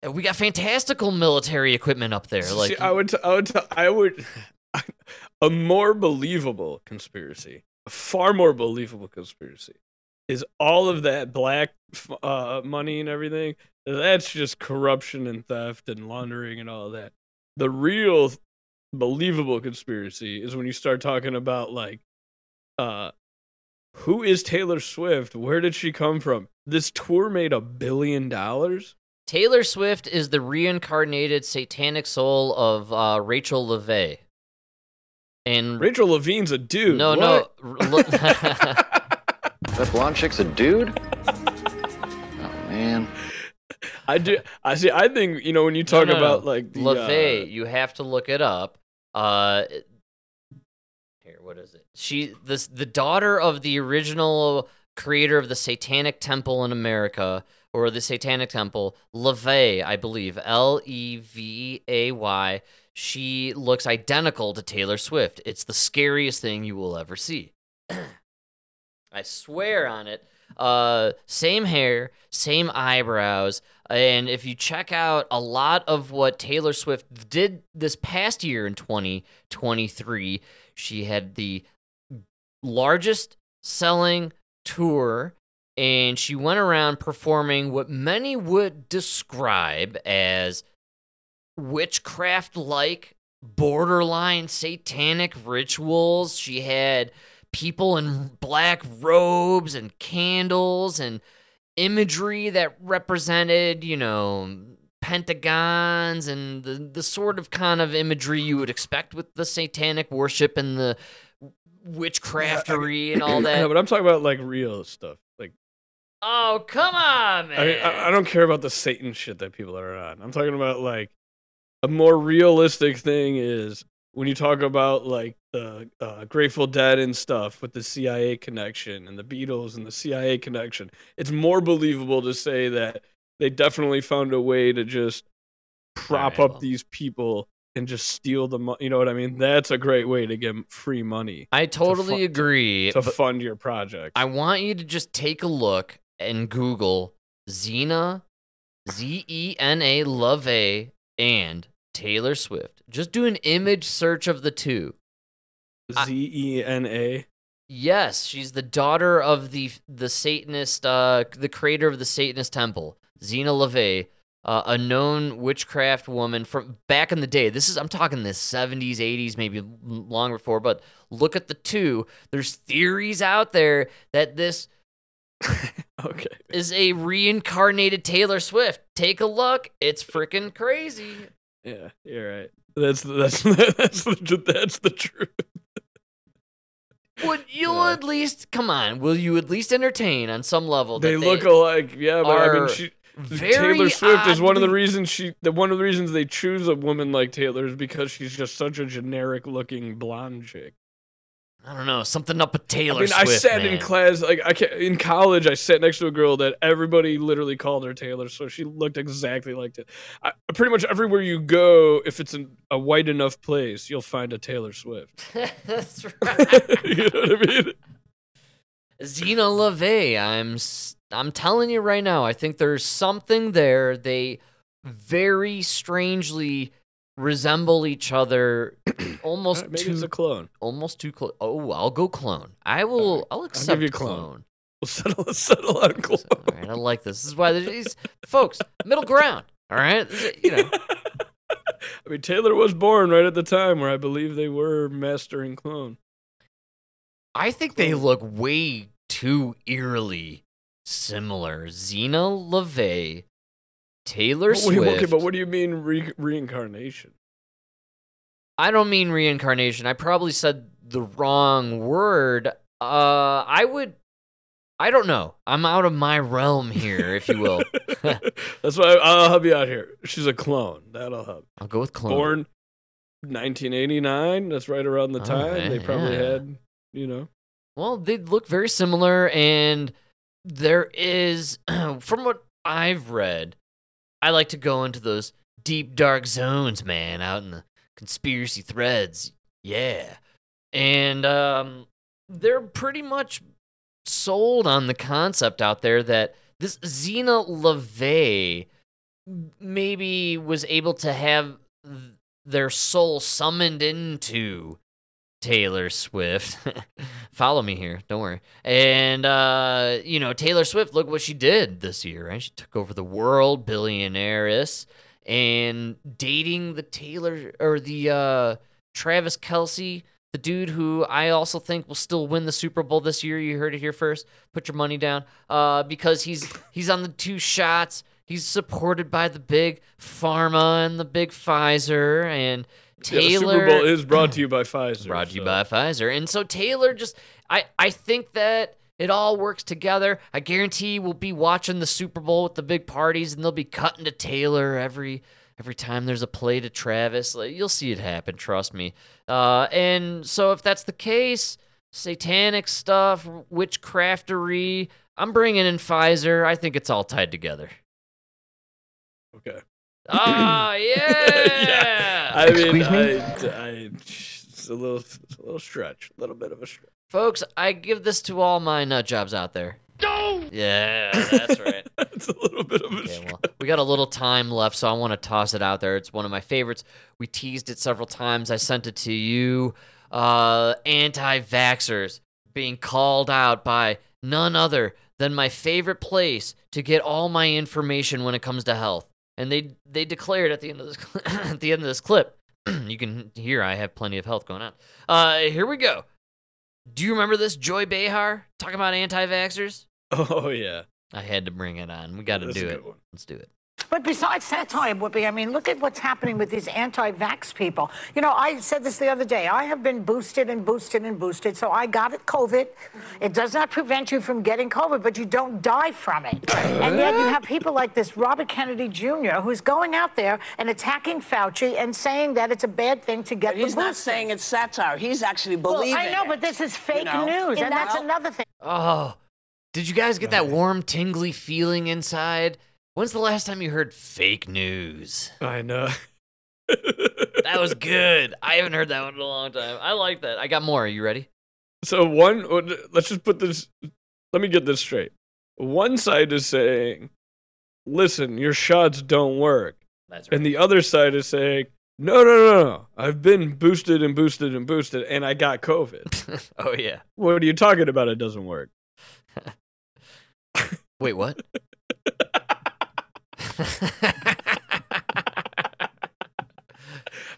that we got fantastical military equipment up there. Like See, I would, t- I would, t- I would, a more believable conspiracy, a far more believable conspiracy, is all of that black uh, money and everything. That's just corruption and theft and laundering and all of that. The real believable conspiracy is when you start talking about like, uh, who is Taylor Swift? Where did she come from? This tour made a billion dollars. Taylor Swift is the reincarnated satanic soul of uh, Rachel LaVey. And Rachel Levine's a dude. no, what? no. r- look- That blonde chick's a dude? Oh, man. I do. I see. I think you know when you talk No, no, about no. like the LaVey, uh, you have to look it up. Uh, here, what is it? She this the daughter of the original creator of the Satanic Temple in America, or the Satanic Temple, LaVey, I believe, L E V A Y. She looks identical to Taylor Swift. It's the scariest thing you will ever see. I swear on it. Uh, same hair, same eyebrows, and if you check out a lot of what Taylor Swift did this past year in 2023, she had the largest selling tour and she went around performing what many would describe as witchcraft like borderline satanic rituals. She had people in black robes and candles and imagery that represented, you know, pentagons and the, the sort of kind of imagery you would expect with the satanic worship and the witchcraftery and all no, that. but I'm talking about like real stuff. Like oh, come on, man. I mean, I, I don't care about the Satan shit that people are on. I'm talking about like a more realistic thing is when you talk about like the uh, Grateful Dead and stuff with the CIA connection and the Beatles and the CIA connection. It's more believable to say that they definitely found a way to just prop Alright, up well. these people and just steal the money. You know what I mean? That's a great way to get free money I totally fu- agree. to fund your project. I want you to just take a look and Google Zeena Z E N A LaVey and Taylor Swift. Just do an image search of the two. Z E N A? Yes, she's the daughter of the the Satanist, uh, the creator of the Satanist temple, Zeena LaVey, uh, a known witchcraft woman from back in the day. This is I'm talking the 70s, 80s, maybe long before. But look at the two. There's theories out there that this Okay. is a reincarnated Taylor Swift. Take a look. It's freaking crazy. Yeah, you're right. That's that's that's the, that's the truth. Would you Yeah. at least come on? Will you at least entertain on some level? that They look alike. Yeah, but I mean, she, very Taylor Swift is one of the reasons she. The one of the reasons they choose a woman like Taylor is because she's just such a generic looking blonde chick. I don't know something up with Taylor I mean, Swift. I sat man. in class like I can in college. I sat next to a girl that everybody literally called her Taylor, so she looked exactly like that. I, pretty much everywhere you go, if it's an, a white enough place, you'll find a Taylor Swift. That's right. you know what I mean? Zeena LaVey. I'm s- I'm telling you right now. I think there's something there. They very strangely resemble each other, almost Alright, maybe too it's a clone. almost too close. Oh, I'll go clone. I will. Alright, I'll accept you clone. clone. We'll settle settle on clone. All right, I like this. This is why there's these folks middle ground. All right, you know. I mean, Taylor was born right at the time where I believe they were mastering clone. I think they look way too eerily similar. Zeena LaVey, Taylor But what do you- Swift. okay, but what do you mean re- reincarnation? I don't mean reincarnation. I probably said the wrong word. Uh, I would. I don't know. I'm out of my realm here, if you will. That's why I'll help you out here. She's a clone. That'll help. I'll go with clone. Born 1989. That's right around the Oh, time they probably yeah. had, you know. Well, they look very similar, and there is, from what I've read, I like to go into those deep, dark zones, man, out in the conspiracy threads. Yeah. And um, they're pretty much sold on the concept out there that this Zeena LaVey maybe was able to have th- their soul summoned into Taylor Swift. Follow me here, don't worry. And uh, you know, Taylor Swift, look what she did this year, right? She took over the world, billionaireess, and dating the Taylor or the uh Travis Kelce, the dude who I also think will still win the Super Bowl this year. You heard it here first. Put your money down. Uh, because he's he's on the two shots. He's supported by the big pharma and the big Pfizer and Yeah, Taylor. Super Bowl is brought to you by Pfizer. brought to you by Pfizer. And so Taylor just I I think that it all works together. I guarantee we'll be watching the Super Bowl with the big parties and they'll be cutting to Taylor every every time there's a play to Travis. Like, you'll see it happen, trust me. Uh and so if that's the case, satanic stuff, witchcraftery, I'm bringing in Pfizer. I think it's all tied together. Okay. Ah, yeah. I mean, me? I, I, it's a little, it's a little stretch, a little bit of a stretch. Folks, I give this to all my nut jobs out there. No. Yeah, that's right. it's a little bit of a Okay, stretch. well, we got a little time left, so I want to toss it out there. It's one of my favorites. We teased it several times. I sent it to you. Uh, Anti vaxxers being called out by none other than my favorite place to get all my information when it comes to health. And they they declared at the end of this at the end of this clip, you can hear I have plenty of health going on. Uh, here we go. Do you remember this Joy Behar talking about anti vaxxers? Oh yeah, I had to bring it on. We got to do it. one. Let's do it. But besides satire, Whoopi, I mean, look at what's happening with these anti-vax people. You know, I said this the other day. I have been boosted and boosted and boosted, so I got it COVID. It does not prevent you from getting COVID, but you don't die from it. And yet you have people like this Robert Kennedy Jr., who's going out there and attacking Fauci and saying that it's a bad thing to get But he's the not booster. saying it's satire. He's actually Well, believing I know, it. but this is fake know? news, and, And that's that's- another thing. Oh, did you guys get that warm, tingly feeling inside? When's the last time you heard fake news? I know. That was good. I haven't heard that one in a long time. I like that. I got more. Are you ready? So one, let's just put this. Let me get this straight. One side is saying, listen, your shots don't work. That's And the other side is saying, no, no, no, no. I've been boosted and boosted and boosted, and I got COVID. oh yeah. what are you talking about? It doesn't work. Wait, what?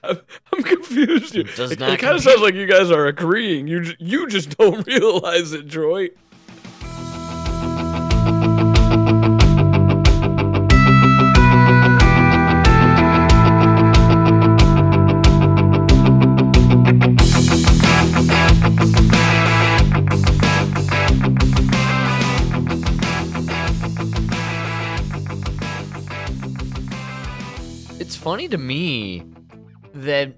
I'm, I'm confused. Does it not kind of sounds like you guys are agreeing. You you just don't realize it, Troy. Funny to me that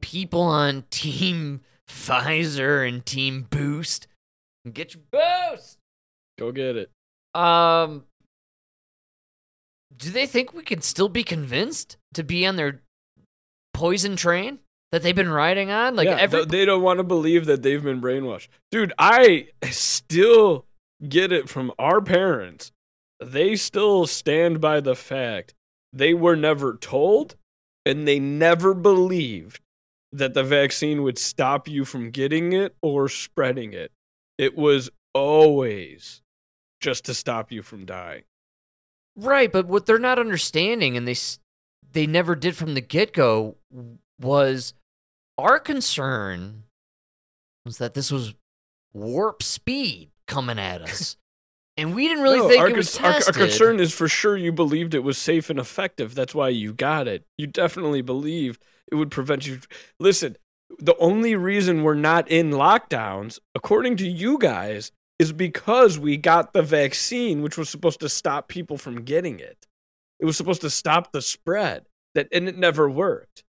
people on Team Pfizer and Team Boost get your boost. Go get it. Um, do they think we can still be convinced to be on their poison train that they've been riding on? Like yeah, every th- they don't want to believe that they've been brainwashed. Dude, I still get it from our parents. They still stand by the fact they were never told and they never believed that the vaccine would stop you from getting it or spreading it. It was always just to stop you from dying. right, but what they're not understanding, and they they never did from the get go, was our concern was that this was warp speed coming at us. And we didn't really No, think our, it was con- our- our concern is for sure you believed it was safe and effective. That's why you got it. You definitely believed it would prevent you. Listen, the only reason we're not in lockdowns, according to you guys, is because we got the vaccine, which was supposed to stop people from getting it. It was supposed to stop the spread. That and it never worked.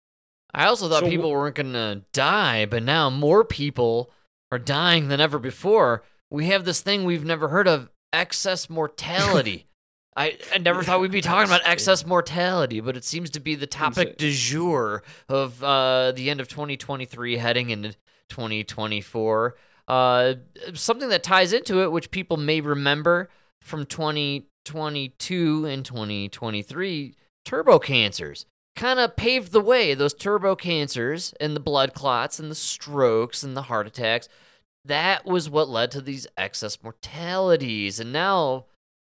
I also thought So people weren't going to die, but now more people are dying than ever before. We have this thing we've never heard of excess mortality. I, I never thought we'd be talking about excess mortality, but it seems to be the topic du jour of uh, the end of 2023 heading into 2024. Uh, something that ties into it, which people may remember from 2022 and 2023 turbo cancers kind of paved the way. Those turbo cancers and the blood clots and the strokes and the heart attacks. That was what led to these excess mortalities. And now,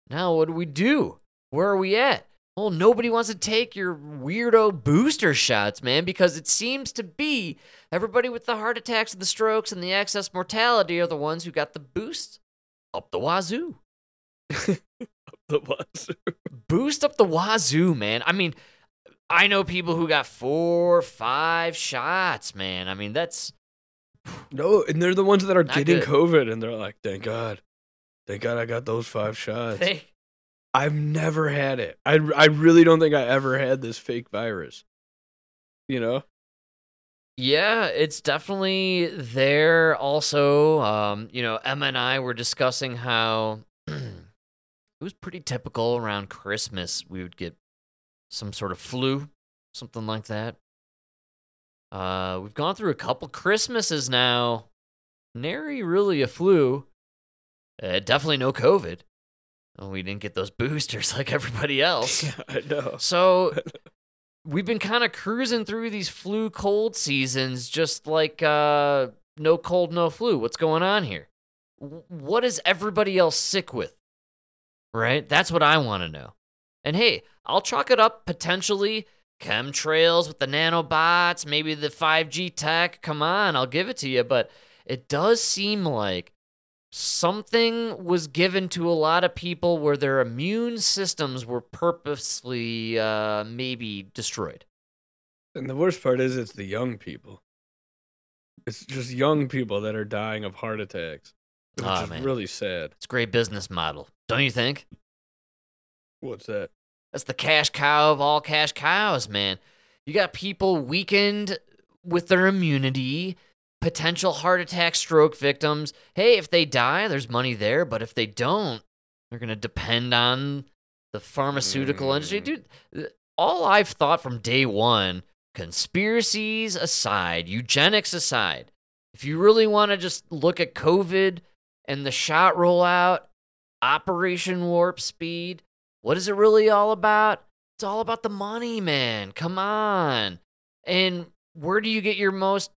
now what do we do? Where are we at? Well, nobody wants to take your weirdo booster shots, man, because it seems to be everybody with the heart attacks and the strokes and the excess mortality are the ones who got the boost up the wazoo. Up the wazoo. boost up the wazoo, man. I mean, I know people who got four, five shots, man. I mean, that's No, and they're the ones that are Not getting good. COVID, and they're like, "Thank God, thank God, I got those five shots." they, I've never had it. I, I really don't think I ever had this fake virus. You know? yeah, it's definitely there. Also, um, you know, Emma and I were discussing how it was pretty typical around Christmas. We would get some sort of flu, something like that. Uh, we've gone through a couple Christmases now. Nary really a flu. Uh, definitely no COVID. Well, we didn't get those boosters like everybody else. I know. So we've been kind of cruising through these flu cold seasons, just like uh, no cold, no flu. What's going on here? What is everybody else sick with? Right? That's what I want to know. And hey, I'll chalk it up potentially chemtrails with the nanobots, maybe the 5G tech. Come on, I'll give it to you. But it does seem like something was given to a lot of people where their immune systems were purposely uh, maybe destroyed. And the worst part is, it's the young people. It's just young people that are dying of heart attacks, which Aw, is man. really sad. It's a great business model, don't you think? What's that? That's the cash cow of all cash cows, man. You got people weakened with their immunity, potential heart attack, stroke victims. Hey, if they die, there's money there, but if they don't, they're going to depend on the pharmaceutical industry. Mm. Dude, all I've thought from day one, conspiracies aside, eugenics aside, if you really want to just look at COVID and the shot rollout, Operation Warp Speed, what is it really all about? It's all about the money, man. Come on. And where do you get your most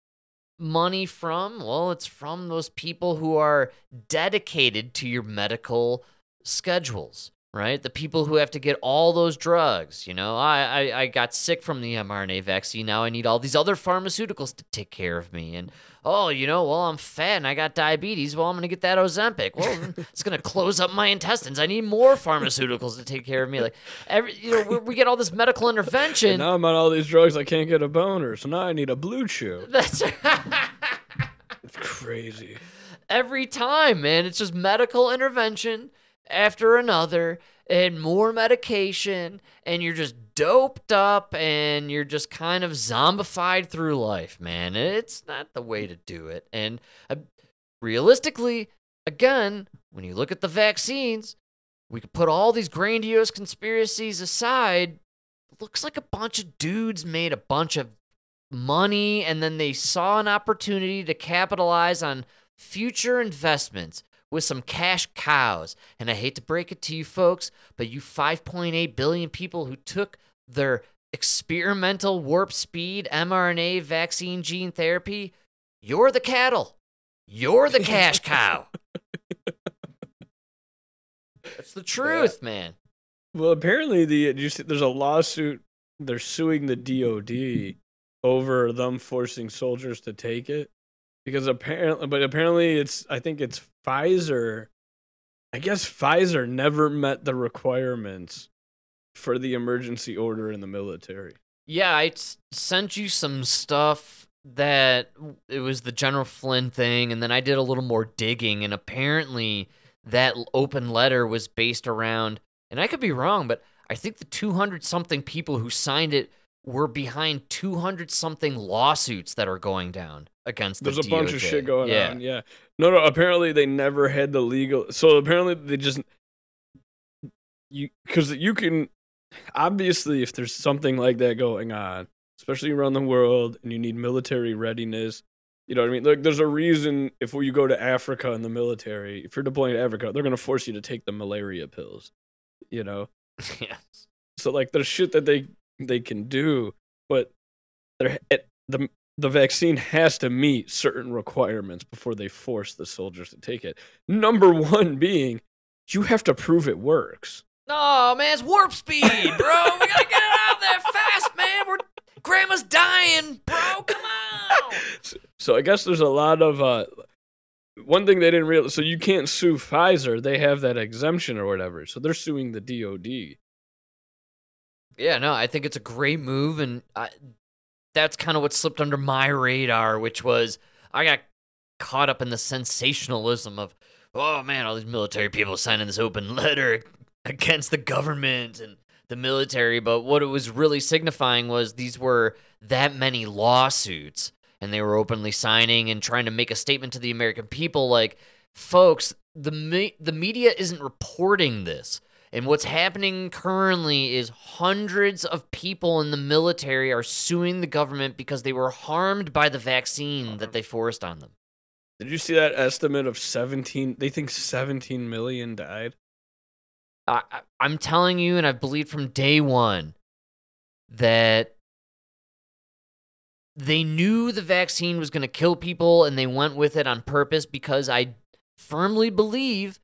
money from? Well, it's from those people who are dedicated to your medical schedules, right? The people who have to get all those drugs. You know, I, I, I got sick from the mRNA vaccine. Now I need all these other pharmaceuticals to take care of me. And oh, you know, well, I'm fat and I got diabetes. Well, I'm going to get that Ozempic. Well, it's going to close up my intestines. I need more pharmaceuticals to take care of me. Like every, you know, we, we get all this medical intervention. And now I'm on all these drugs. I can't get a boner, so now I need a BlueChew. That's It's crazy. every time, man. It's just medical intervention after another and more medication and you're just doped up and you're just kind of zombified through life, man. It's not the way to do it. And uh, realistically, again, when you look at the vaccines, we could put all these grandiose conspiracies aside. Looks like a bunch of dudes made a bunch of money and then they saw an opportunity to capitalize on future investments with some cash cows. And I hate to break it to you folks, but you 5.8 billion people who took their experimental warp speed mRNA vaccine gene therapy, you're the cattle. You're the cash cow. That's the truth, man. Well, apparently the you see, there's a lawsuit. They're suing the DoD over them forcing soldiers to take it because apparently, but apparently it's I think it's Pfizer. I guess Pfizer never met the requirements for the emergency order in the military. Yeah, I s- sent you some stuff that it was the General Flynn thing, and then I did a little more digging, and apparently that open letter was based around, and I could be wrong, but I think the 200 something people who signed it were behind 200 something lawsuits that are going down against the There's a bunch of shit going yeah. on. Yeah. No, no. Apparently they never had the legal. So apparently they just you because you can obviously if there's something like that going on, especially around the world, and you need military readiness. You know what I mean? Like, there's a reason if you go to Africa in the military, if you're deploying to Africa, they're gonna force you to take the malaria pills. You know, yes. so like there's shit that they they can do, but they're at the the vaccine has to meet certain requirements before they force the soldiers to take it. Number one being you have to prove it works. Oh man, it's warp speed, bro. we gotta get it out there fast, man. We're grandma's dying, bro. Come on. So, so I guess there's a lot of uh one thing they didn't realize so you can't sue Pfizer, they have that exemption or whatever. So they're suing the DOD. Yeah, no, I think it's a great move, and I, that's kind of what slipped under my radar, which was I got caught up in the sensationalism of, oh man, all these military people signing this open letter against the government and the military. But what it was really signifying was these were that many lawsuits, and they were openly signing and trying to make a statement to the American people, like, folks, the me- the media isn't reporting this. And what's happening currently is hundreds of people in the military are suing the government because they were harmed by the vaccine that they forced on them. Did you see that estimate of 17 they think 17 million died? I, I- I'm telling you, and I've believed from day one that they knew the vaccine was going to kill people and they went with it on purpose because I firmly believe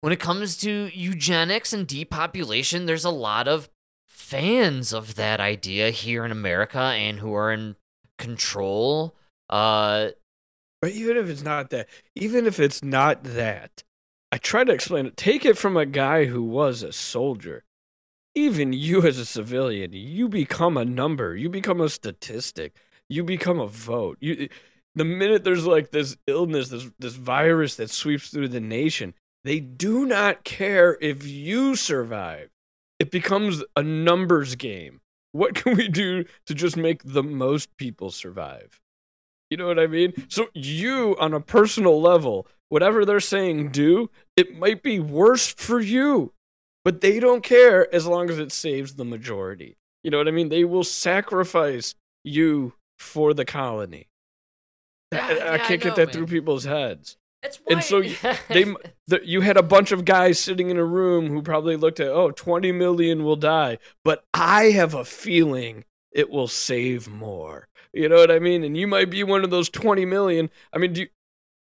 when it comes to eugenics and depopulation, there's a lot of fans of that idea here in America and who are in control. Uh, But even if it's not that, even if it's not that, I try to explain it. Take it from a guy who was a soldier. Even you as a civilian, you become a number. You become a statistic. You become a vote. You, the minute there's like this illness, this this virus that sweeps through the nation, they do not care if you survive. It becomes a numbers game. What can we do to just make the most people survive? You know what I mean? So you, on a personal level, whatever they're saying do, it might be worse for you. But they don't care as long as it saves the majority. You know what I mean? They will sacrifice you for the colony. Yeah, I, I yeah, can't know, get that man. through people's heads. That's And so they, you had a bunch the, you had a bunch of guys sitting in a room who probably looked at, oh, 20 million will die, but I have a feeling it will save more. You know what I mean? And you might be one of those 20 million. I mean, do you,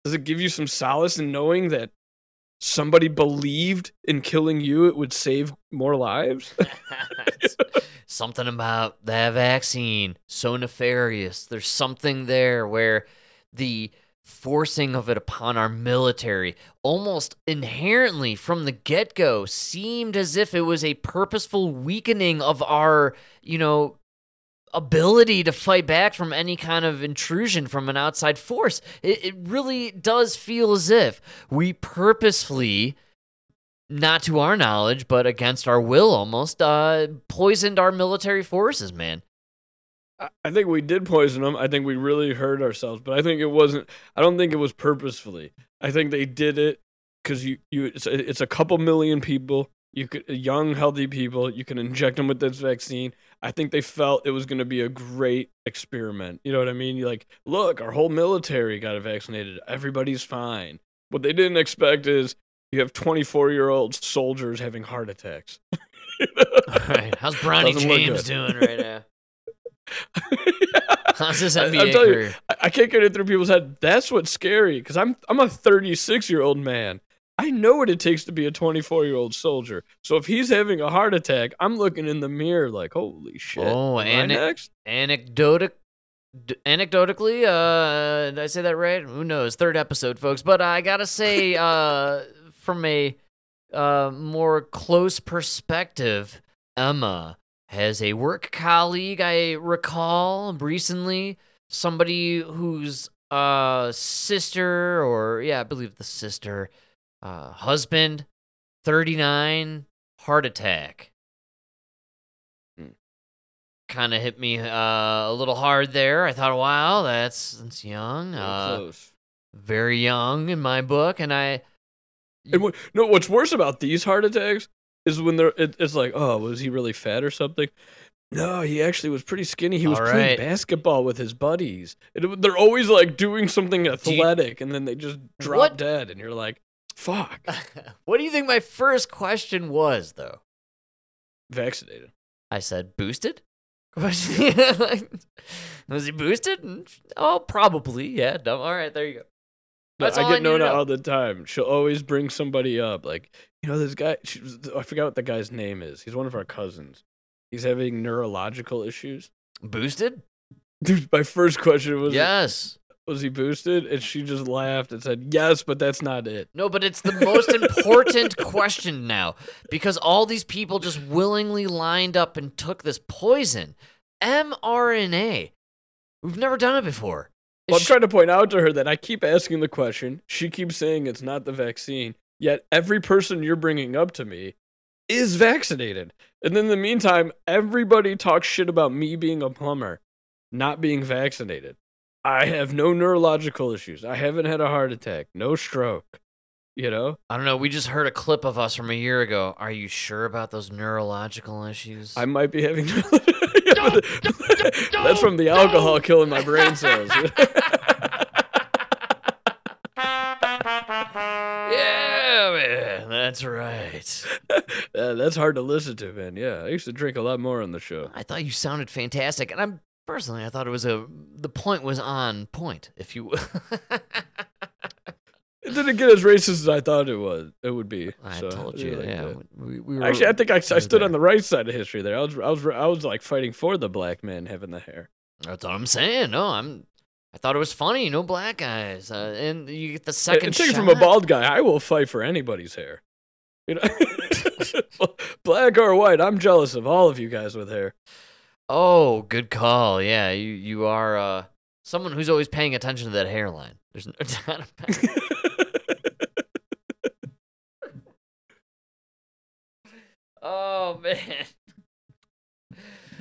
does it give you some solace in knowing that somebody believed in killing you, it would save more lives? something about that vaccine so nefarious. There's something there where the forcing of it upon our military almost inherently from the get-go seemed as if it was a purposeful weakening of our, you know, ability to fight back from any kind of intrusion from an outside force. It, it really does feel as if we purposefully not to our knowledge, but against our will almost, uh, poisoned our military forces, man. I- think we did poison them. I think we really hurt ourselves, but I think it wasn't. I don't think it was purposefully. I think they did it because you, you. It's a, it's a couple million people. You could uh, young, healthy people. You can inject them with this vaccine. I think they felt it was going to be a great experiment. You know what I mean? You're like, look, our whole military got vaccinated. Everybody's fine. What they didn't expect is you have 24 year old soldiers having heart attacks. Right. How's Bronny James doing right now? How's his I- I'm NBA telling you. I, I can't get it through people's head. That's what's scary because I'm I'm a 36 year old man. I know what it takes to be a 24 year old soldier. So if he's having a heart attack, I'm looking in the mirror like, holy shit. Oh, am and next? Anecdotic, d- anecdotically, uh, did I say that right? Who knows? Third episode, folks. But I gotta say, uh, from a uh, more close perspective, Emma has a work colleague. I recall recently somebody whose uh sister, or yeah, I believe the sister, uh, husband, thirty nine, heart attack kind of hit me uh, a little hard there. I thought, wow, that's that's young, uh, close. very young in my book, and I And what, no, what's worse about these heart attacks is when they're it, it's like, oh, was he really fat or something? No, he actually was pretty skinny. He was All playing right. basketball with his buddies. It, they're always like doing something you- athletic, and then they just drop What- dead, and you're like, fuck, what do you think my first question was, though? vaccinated. I said boosted. Was he boosted? Oh, probably. Yeah. No, all right. There you go. No, I get I need to Nona all the time. She'll always bring somebody up, like you know this guy. She, I forgot what the guy's name is. He's one of our cousins. He's having neurological issues. Boosted? Dude, my first question was, yes. was he boosted? And she just laughed and said, yes, but that's not it. No, but it's the most important question now because all these people just willingly lined up and took this poison, mRNA. We've never done it before. Well, I'm trying to point out to her that I keep asking the question. She keeps saying it's not the vaccine. Yet every person you're bringing up to me is vaccinated. And in the meantime, everybody talks shit about me being a plumber, not being vaccinated. I have no neurological issues. I haven't had a heart attack, no stroke. You know? I don't know. We just heard a clip of us from a year ago. Are you sure about those neurological issues? I might be having. That's from the alcohol killing my brain cells. That's right. Yeah, that's hard to listen to, man. Yeah, I used to drink a lot more on the show. I thought you sounded fantastic, and I'm personally, I thought it was a the point was on point. If you, It didn't get as racist as I thought it was. It would be. I so, told you, like yeah. that. We, we were, Actually, I think I, I stood on the right side of history there. I was, I was, I was like fighting for the black man having the hair. That's what I'm saying. No, I'm. I thought it was funny. No black guys, uh, and you get the And second take it from a bald guy. I will fight for anybody's hair. You know, black or white. I'm jealous of all of you guys with hair. Oh, good call. Yeah, you you are uh, someone who's always paying attention to that hairline. There's no doubt about it. Oh man.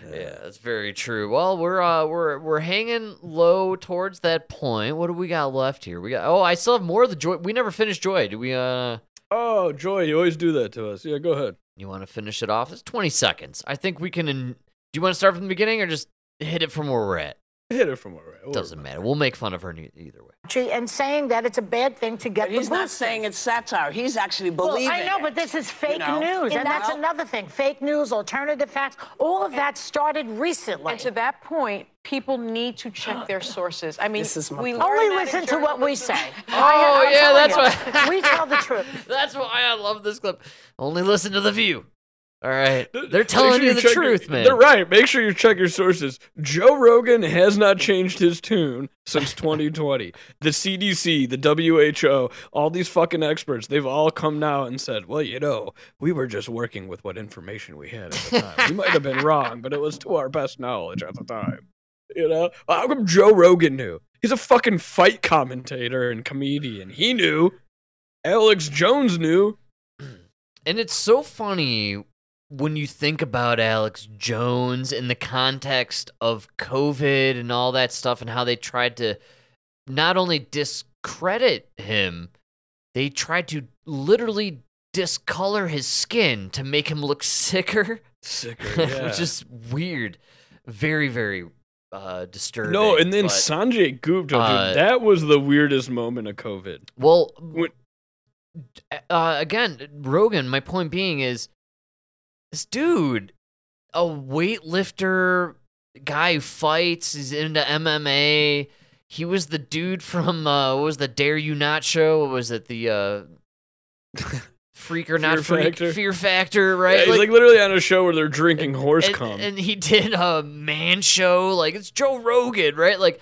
Yeah, that's very true. Well, we're uh we're we're hanging low towards that point. What do we got left here? We got Oh, I still have more of the joy. We never finished joy. Do we uh oh, Joy, you always do that to us. Yeah, go ahead. you want to finish it off? It's 20 seconds. I think we can in- Do you want to start from the beginning or just hit it from where we're at? Hit it from where? where- Doesn't matter. We'll make fun of her either way. And saying that it's a bad thing to get But he's the not saying it's satire. He's actually Well, believing I know, it. but this is fake know? news, And and that's that- another thing. Fake news, alternative facts, all of that started recently. And to that point, people need to check their sources. I mean, This is we Only listen to what we say. Oh, I'm yeah, that's you, what- we tell the truth. That's why I love this clip. Only listen to the view. All right. They're telling sure you the check your- truth, man. They're right. Make sure you check your sources. Joe Rogan has not changed his tune since 2020. The CDC, the WHO, all these fucking experts, they've all come now and said, well, you know, we were just working with what information we had at the time. we might have been wrong, but it was to our best knowledge at the time. You know? How come Joe Rogan knew? He's a fucking fight commentator and comedian. He knew. Alex Jones knew. And it's so funny when you think about Alex Jones in the context of COVID and all that stuff and how they tried to not only discredit him, they tried to literally discolor his skin to make him look sicker, Sicker, yeah. which is weird. Very, very uh, disturbing. No, and then but- Sanjay Gupta, uh, that was the weirdest moment of COVID. Well, When- uh, again, Rogan. My point being is, this dude, a weightlifter guy who fights. He's into MMA. He was the dude from uh, what was the Dare You Not show? What was it? The uh, Freak or Not Fear Freak? Factor? Fear Factor, right? Yeah, he's like, literally on a show where they're drinking horse and, cum. and he did a man show. Like it's Joe Rogan, right? Like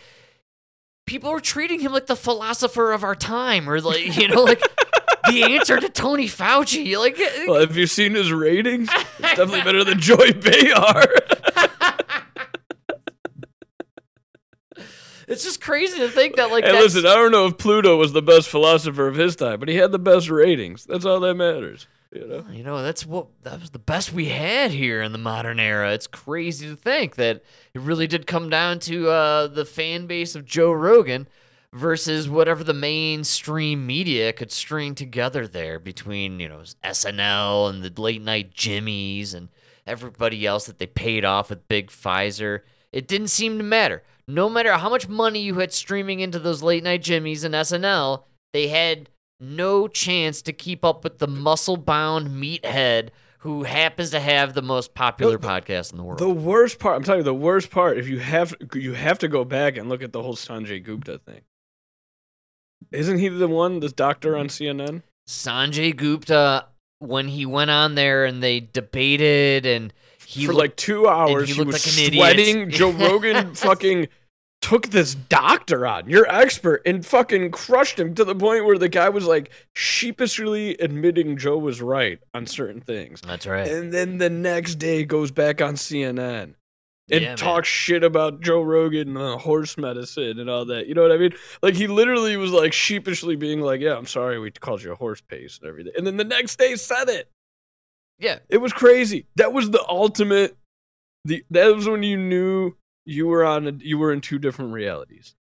people were treating him like the philosopher of our time, or like you know, like the answer to Tony Fauci. Like well, have you seen his ratings? It's definitely better than Joy Behar. it's just crazy to think that like hey, listen, I don't know if Pluto was the best philosopher of his time, but he had the best ratings. That's all that matters. You know? you know that's what that was the best we had here in the modern era. It's crazy to think that it really did come down to uh, the fan base of Joe Rogan versus whatever the mainstream media could string together there between you know SNL and the late night Jimmys and everybody else that they paid off with big Pfizer. It didn't seem to matter. No matter how much money you had streaming into those late night Jimmys and SNL, they had no chance to keep up with the muscle bound meathead who happens to have the most popular podcast in the world. The worst part, I'm telling you, the worst part, if you have you have to go back and look at the whole Sanjay Gupta thing. Isn't he the one, the doctor on mm-hmm. CNN? Sanjay Gupta, when he went on there and they debated and he for looked- like two hours. he He, was like an idiot. sweating. Joe Rogan fucking took this doctor on, your expert, and fucking crushed him to the point where the guy was like sheepishly admitting Joe was right on certain things. That's right. And then the next day goes back on CNN and Yeah, man. shit about Joe Rogan and the horse medicine and all that. You know what I mean? Like he literally was like sheepishly being like, "Yeah, I'm sorry, we called you a horse paste and everything." And then the next day said it. Yeah. It was crazy. That was the ultimate. The that was when you knew you were on. A, you were in two different realities.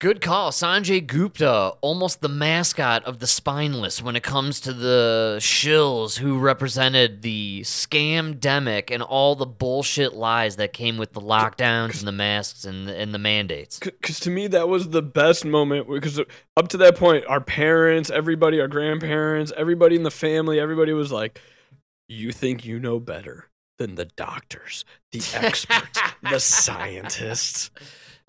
Good call. Sanjay Gupta, almost the mascot of the spineless when it comes to the shills who represented the scam demic and all the bullshit lies that came with the lockdowns and the masks and the, and the mandates. Because to me, that was the best moment. Because uh, up to that point, our parents, everybody, our grandparents, everybody in the family, everybody was like, "You think you know better than the doctors, the experts, the scientists."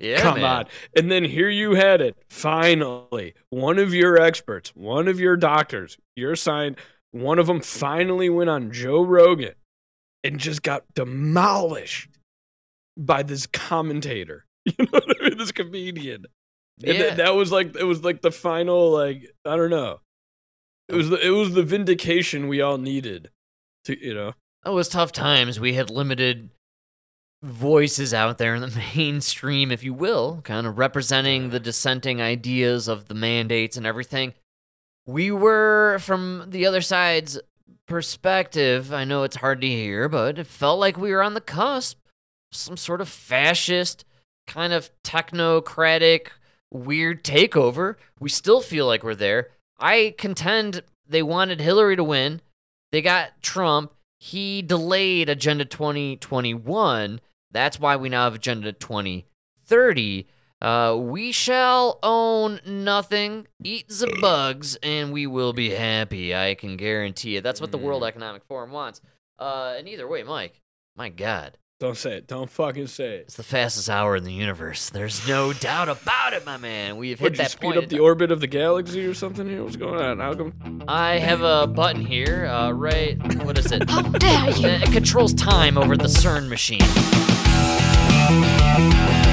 Yeah, Come man. on. And then here you had it. Finally, one of your experts, one of your doctors, your sign, one of them finally went on Joe Rogan and just got demolished by this commentator. You know what I mean? This comedian. And Yeah. th- that was like it was like the final like I don't know. It was the it was the vindication we all needed to you know. It was tough times. We had limited voices out there in the mainstream, if you will, kind of representing the dissenting ideas of the mandates and everything. We were, from the other side's perspective, I know it's hard to hear, but it felt like we were on the cusp. Some sort of fascist, kind of technocratic, weird takeover. We still feel like we're there. I contend they wanted Hillary to win. They got Trump. He delayed Agenda 2021. That's why we now have Agenda 2030, uh, we shall own nothing, eat the bugs, and we will be happy. I can guarantee it. That's what the World Economic Forum wants. Uh, and either way, Mike, my God, Don't say it. Don't fucking say it. it's the fastest hour in the universe. There's no doubt about it, my man. We've hit Would you that speed point. up the orbit of the galaxy or something here? What's going on? How come? I have a button here, uh, right? What is it? How dare you! It controls time over the CERN machine. Música